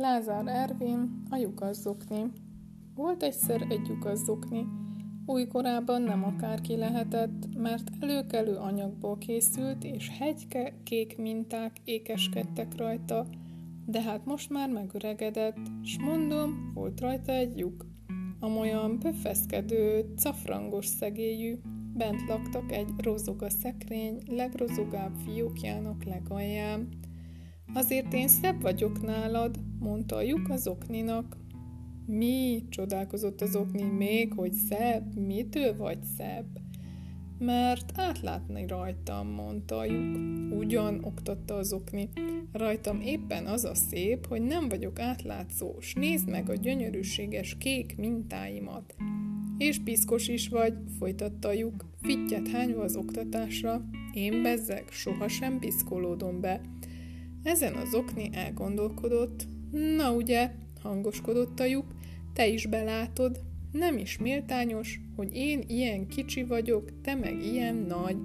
Lázár Ervin, a lyukasszokni. Volt egyszer egy lyukasszokni. Újkorában nem akárki lehetett, mert előkelő anyagból készült, és hegyke kék minták ékeskedtek rajta, de hát most már megöregedett, s mondom, volt rajta egy lyuk. Amolyan pöfeszkedő, cafrangos szegélyű, bent laktak egy rozoga szekrény legrozogább fiókjának legalján. Azért én szebb vagyok nálad, mondta a lyuk az okninak. Mi? csodálkozott az okni még, hogy szebb, mitől vagy szebb? Mert átlátni rajtam, mondta a lyuk. Ugyan, oktatta az okni. Rajtam éppen az a szép, hogy nem vagyok átlátszó, s nézd meg a gyönyörűséges kék mintáimat. És piszkos is vagy, folytatta a lyuk, fittyet hányva az oktatásra. Én bezzeg, sohasem piszkolódom be. Ezen az okni elgondolkodott. Na ugye, hangoskodott a lyuk, te is belátod, nem is méltányos, hogy én ilyen kicsi vagyok, te meg ilyen nagy.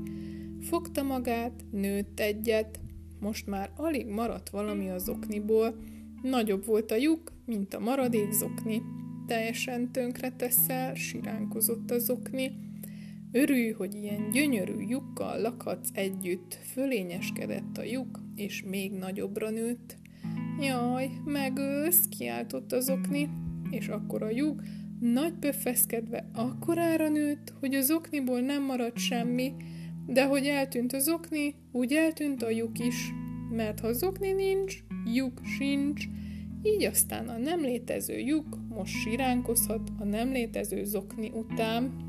Fogta magát, nőtt egyet, most már alig maradt valami az okniból, nagyobb volt a lyuk, mint a maradék zokni. Teljesen tönkre teszel, siránkozott az okni. Örülj, hogy ilyen gyönyörű lyukkal lakhatsz együtt, fölényeskedett a lyuk, és még nagyobbra nőtt. Jaj, megölsz, kiáltott az okni, és akkor a lyuk nagy pöffeszkedve akkorára nőtt, hogy az okniból nem maradt semmi, de hogy eltűnt az okni, úgy eltűnt a lyuk is, mert ha az okni nincs, lyuk sincs, így aztán a nem létező lyuk most siránkozhat a nem létező zokni után.